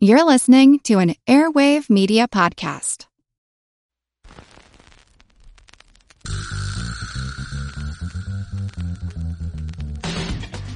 You're listening to an Airwave Media Podcast.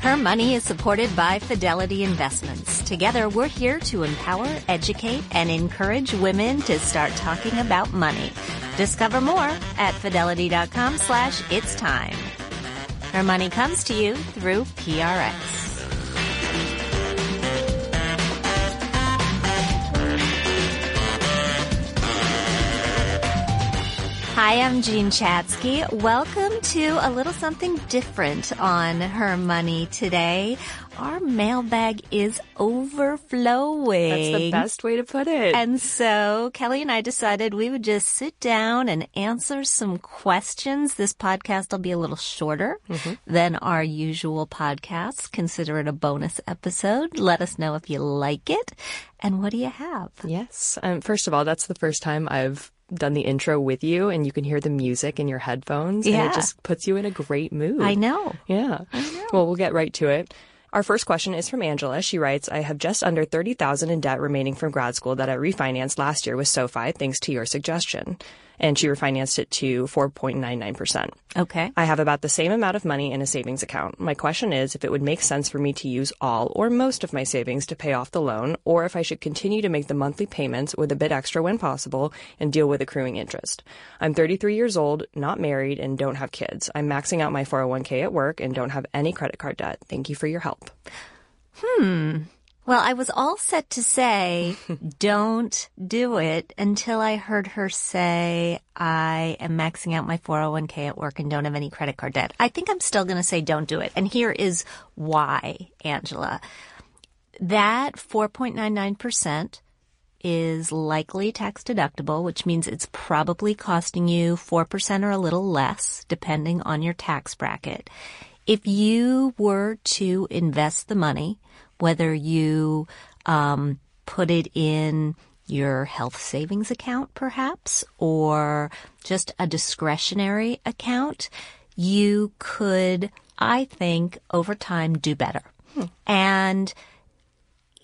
Her Money is supported by Fidelity Investments. Together, we're here to empower, educate, and encourage women to start talking about money. Discover more at fidelity.com slash it's time. Her money comes to you through PRX. Hi, I'm Jean Chatzky. Welcome to a little something different on Her Money today. Our mailbag is overflowing. That's the best way to put it. And so Kelly and I decided we would just sit down and answer some questions. This podcast will be a little shorter mm-hmm. than our usual podcasts. Consider it a bonus episode. Let us know if you like it. And what do you have? Yes. Um, first of all, that's the first time I've done the intro with you and you can hear the music in your headphones yeah. and it just puts you in a great mood. I know. Yeah. I know. Well, we'll get right to it. Our first question is from Angela. She writes, I have just under 30,000 in debt remaining from grad school that I refinanced last year with SoFi thanks to your suggestion and she refinanced it to 4.99%. Okay. I have about the same amount of money in a savings account. My question is if it would make sense for me to use all or most of my savings to pay off the loan, or if I should continue to make the monthly payments with a bit extra when possible and deal with accruing interest. I'm 33 years old, not married, and don't have kids. I'm maxing out my 401k at work and don't have any credit card debt. Thank you for your help. Hmm. Well, I was all set to say, don't do it until I heard her say, I am maxing out my 401k at work and don't have any credit card debt. I think I'm still going to say don't do it. And here is why, Angela. That 4.99% is likely tax deductible, which means it's probably costing you 4% or a little less, depending on your tax bracket. If you were to invest the money, whether you um, put it in your health savings account, perhaps, or just a discretionary account, you could, I think, over time do better. Hmm. And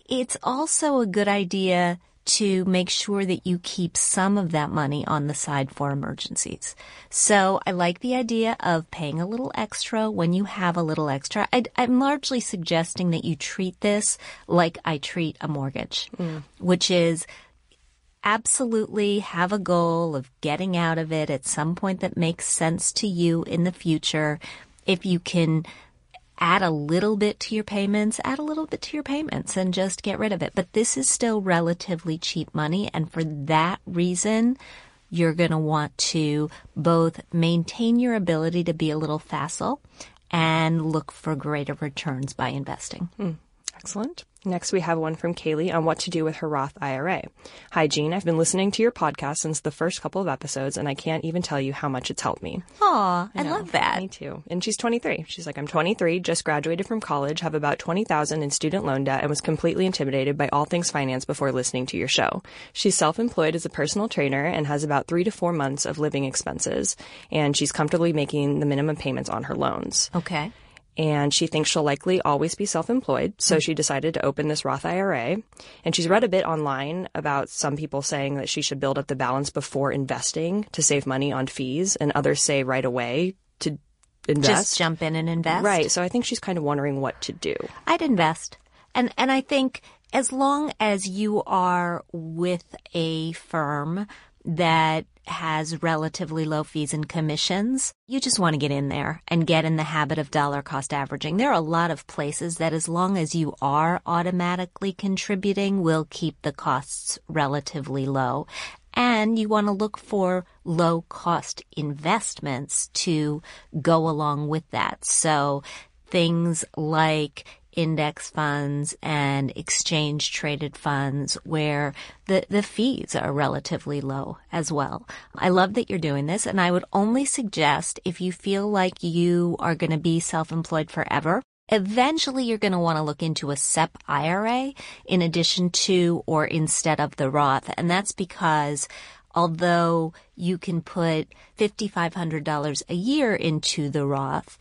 it's also a good idea to make sure that you keep some of that money on the side for emergencies. So I like the idea of paying a little extra when you have a little extra. i am largely suggesting that you treat this like I treat a mortgage, mm. which is absolutely have a goal of getting out of it at some point that makes sense to you in the future. If you can add a little bit to your payments, add a little bit to your payments and just get rid of it. But this is still relatively cheap money. And for that reason, you're going to want to both maintain your ability to be a little facile and look for greater returns by investing. Mm, excellent. Next, we have one from Kaylee on what to do with her Roth IRA. Hi, Jean. I've been listening to your podcast since the first couple of episodes, and I can't even tell you how much it's helped me. Aw, I, I love that. Me too. And she's 23. She's like, I'm 23, just graduated from college, have about 20,000 in student loan debt, and was completely intimidated by all things finance before listening to your show. She's self-employed as a personal trainer and has about three to four months of living expenses, and she's comfortably making the minimum payments on her loans. Okay and she thinks she'll likely always be self-employed. So mm-hmm. she decided to open this Roth IRA. And she's read a bit online about some people saying that she should build up the balance before investing to save money on fees, and others say right away to invest. Just jump in and invest. Right. So I think she's kind of wondering what to do. I'd invest. And and I think as long as you are with a firm that has relatively low fees and commissions. You just want to get in there and get in the habit of dollar cost averaging. There are a lot of places that as long as you are automatically contributing will keep the costs relatively low. And you want to look for low cost investments to go along with that. So things like index funds and exchange traded funds where the, the fees are relatively low as well. I love that you're doing this and I would only suggest if you feel like you are going to be self-employed forever, Eventually, you're going to want to look into a SEP IRA in addition to or instead of the Roth. And that's because although you can put $5,500 a year into the Roth,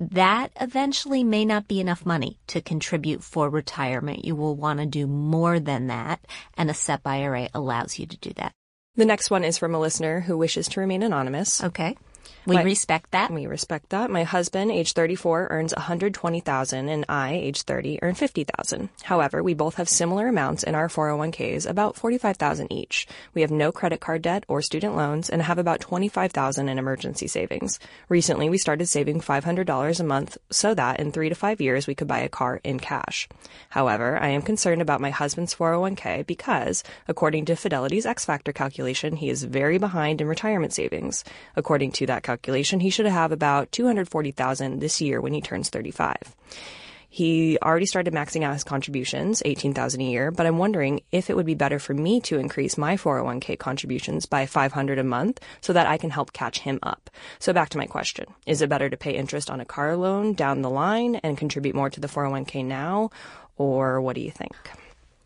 that eventually may not be enough money to contribute for retirement. You will want to do more than that, and a SEP IRA allows you to do that. The next one is from a listener who wishes to remain anonymous. Okay. We My- respect that. We respect that. My husband, age 34, earns 120,000 and I, age 30, earn 50,000. However, we both have similar amounts in our 401ks, about 45,000 each. We have no credit card debt or student loans and have about 25,000 in emergency savings. Recently, we started saving $500 a month so that in 3 to 5 years we could buy a car in cash. However, I am concerned about my husband's 401k because, according to Fidelity's X Factor calculation, he is very behind in retirement savings. According to that calculation, he should have about 240,000 this year when he turns 35. He already started maxing out his contributions, 18,000 a year, but I'm wondering if it would be better for me to increase my 401k contributions by 500 a month so that I can help catch him up. So back to my question. Is it better to pay interest on a car loan down the line and contribute more to the 401k now? Or what do you think?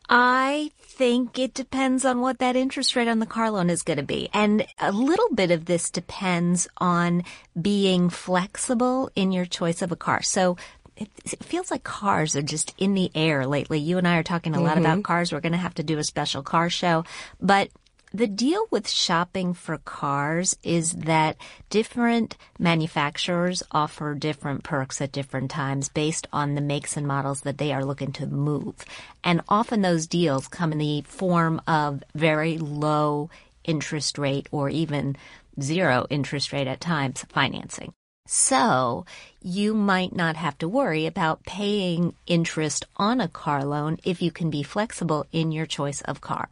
I think it depends on what that interest rate on the car loan is going to be. And a little bit of this depends on being flexible in your choice of a car. So it, it feels like cars are just in the air lately. You and I are talking a lot mm-hmm. about cars. We're going to have to do a special car show. But the deal with shopping for cars is that different manufacturers offer different perks at different times based on the makes and models that they are looking to move. And often those deals come in the form of very low interest rate or even zero interest rate at times financing. So you might not have to worry about paying interest on a car loan if you can be flexible in your choice of car.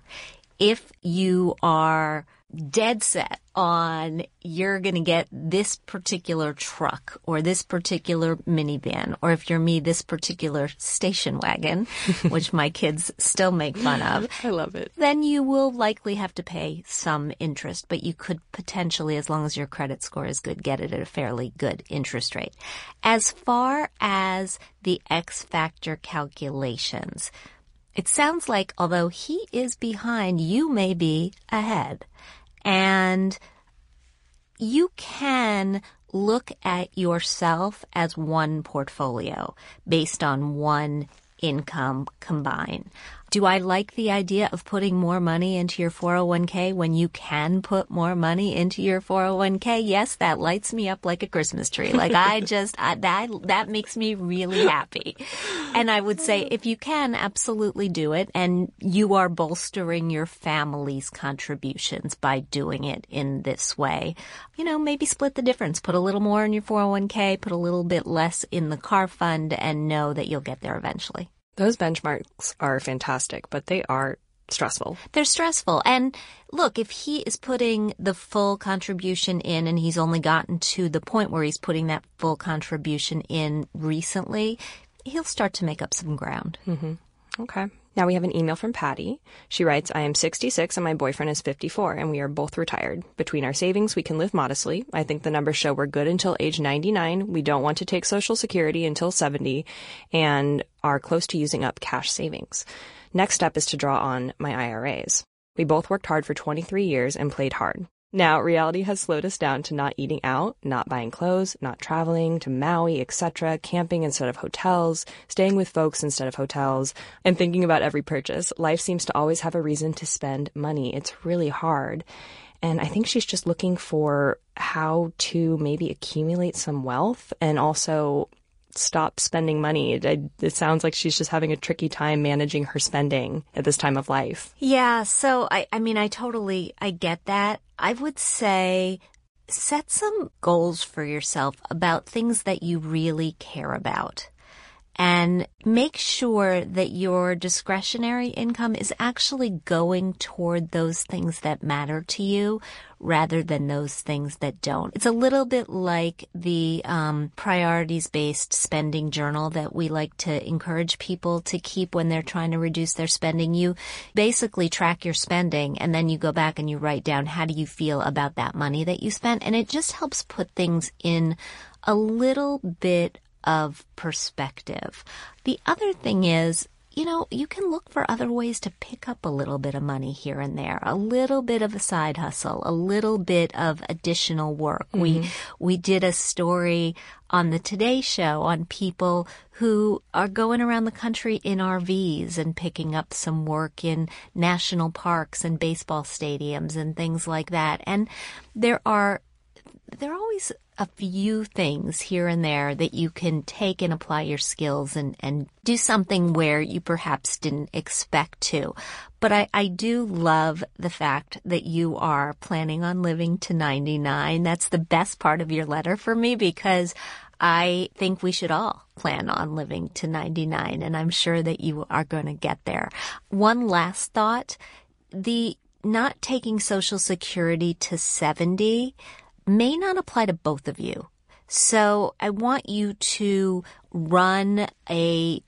If you are dead set on you're going to get this particular truck or this particular minivan, or if you're me, this particular station wagon, which my kids still make fun of, I love it. then you will likely have to pay some interest, but you could potentially, as long as your credit score is good, get it at a fairly good interest rate. As far as the X factor calculations, it sounds like although he is behind, you may be ahead. And you can look at yourself as one portfolio based on one income combined. Do I like the idea of putting more money into your 401k when you can put more money into your 401k? Yes, that lights me up like a Christmas tree. Like I just, I, that, that makes me really happy. And I would say if you can, absolutely do it. And you are bolstering your family's contributions by doing it in this way. You know, maybe split the difference. Put a little more in your 401k, put a little bit less in the car fund and know that you'll get there eventually. Those benchmarks are fantastic, but they are stressful. They're stressful. And look, if he is putting the full contribution in and he's only gotten to the point where he's putting that full contribution in recently, he'll start to make up some ground. Mm-hmm. Okay. Now we have an email from Patty. She writes, I am 66 and my boyfriend is 54 and we are both retired. Between our savings, we can live modestly. I think the numbers show we're good until age 99. We don't want to take social security until 70 and are close to using up cash savings. Next step is to draw on my IRAs. We both worked hard for 23 years and played hard. Now, reality has slowed us down to not eating out, not buying clothes, not traveling to Maui, etc., camping instead of hotels, staying with folks instead of hotels, and thinking about every purchase. Life seems to always have a reason to spend money. It's really hard. And I think she's just looking for how to maybe accumulate some wealth and also stop spending money. It, it sounds like she's just having a tricky time managing her spending at this time of life. Yeah, so I, I mean, I totally, I get that. I would say set some goals for yourself about things that you really care about. And make sure that your discretionary income is actually going toward those things that matter to you rather than those things that don't. It's a little bit like the um, priorities based spending journal that we like to encourage people to keep when they're trying to reduce their spending. You basically track your spending and then you go back and you write down how do you feel about that money that you spent. And it just helps put things in a little bit of perspective. The other thing is you know, you can look for other ways to pick up a little bit of money here and there, a little bit of a side hustle, a little bit of additional work. Mm-hmm. We, we did a story on the Today Show on people who are going around the country in RVs and picking up some work in national parks and baseball stadiums and things like that. And there are, there are always a few things here and there that you can take and apply your skills and, and do something where you perhaps didn't expect to. But I, I do love the fact that you are planning on living to 99. That's the best part of your letter for me because I think we should all plan on living to 99 and I'm sure that you are going to get there. One last thought. The not taking social security to 70 may not apply to both of you. So I want you to run a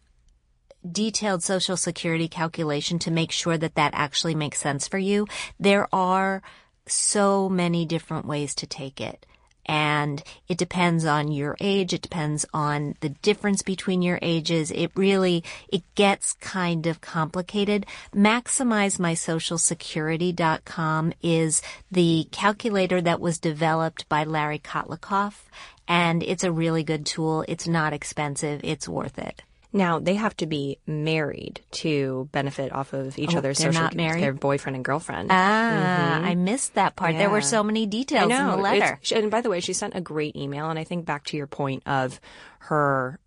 detailed social security calculation to make sure that that actually makes sense for you. There are so many different ways to take it and it depends on your age. It depends on the difference between your ages. It really, it gets kind of complicated. MaximizeMySocialSecurity.com is the calculator that was developed by Larry Kotlikoff and it's a really good tool. It's not expensive. It's worth it. Now they have to be married to benefit off of each oh, other's they're social. Not married? Their boyfriend and girlfriend. Ah, mm-hmm. I missed that part. Yeah. There were so many details in the letter. It's, and by the way, she sent a great email, and I think back to your point of her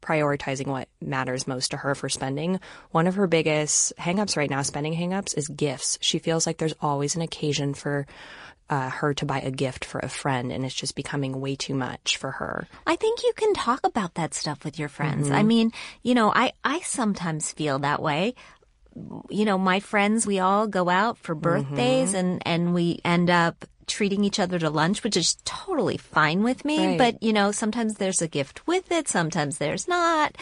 prioritizing what matters most to her for spending. One of her biggest hangups right now, spending hangups, is gifts. She feels like there's always an occasion for uh, her to buy a gift for a friend and it's just becoming way too much for her. I think you can talk about that stuff with your friends. Mm-hmm. I mean, you know, I, I sometimes feel that way. You know, my friends, we all go out for birthdays mm-hmm. and, and we end up treating each other to lunch, which is totally fine with me. Right. But, you know, sometimes there's a gift with it. Sometimes there's not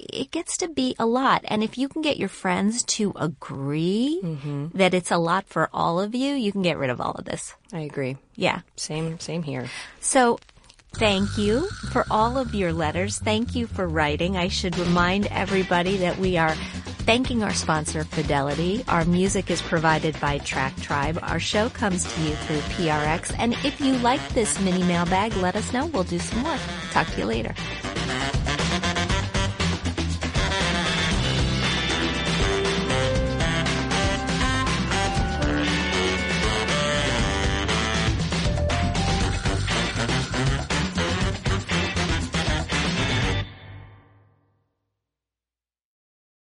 it gets to be a lot. And if you can get your friends to agree mm-hmm. that it's a lot for all of you, you can get rid of all of this. I agree. Yeah. Same, same here. So Thank you for all of your letters. Thank you for writing. I should remind everybody that we are thanking our sponsor, Fidelity. Our music is provided by Track Tribe. Our show comes to you through PRX. And if you like this mini mailbag, let us know. We'll do some more. Talk to you later.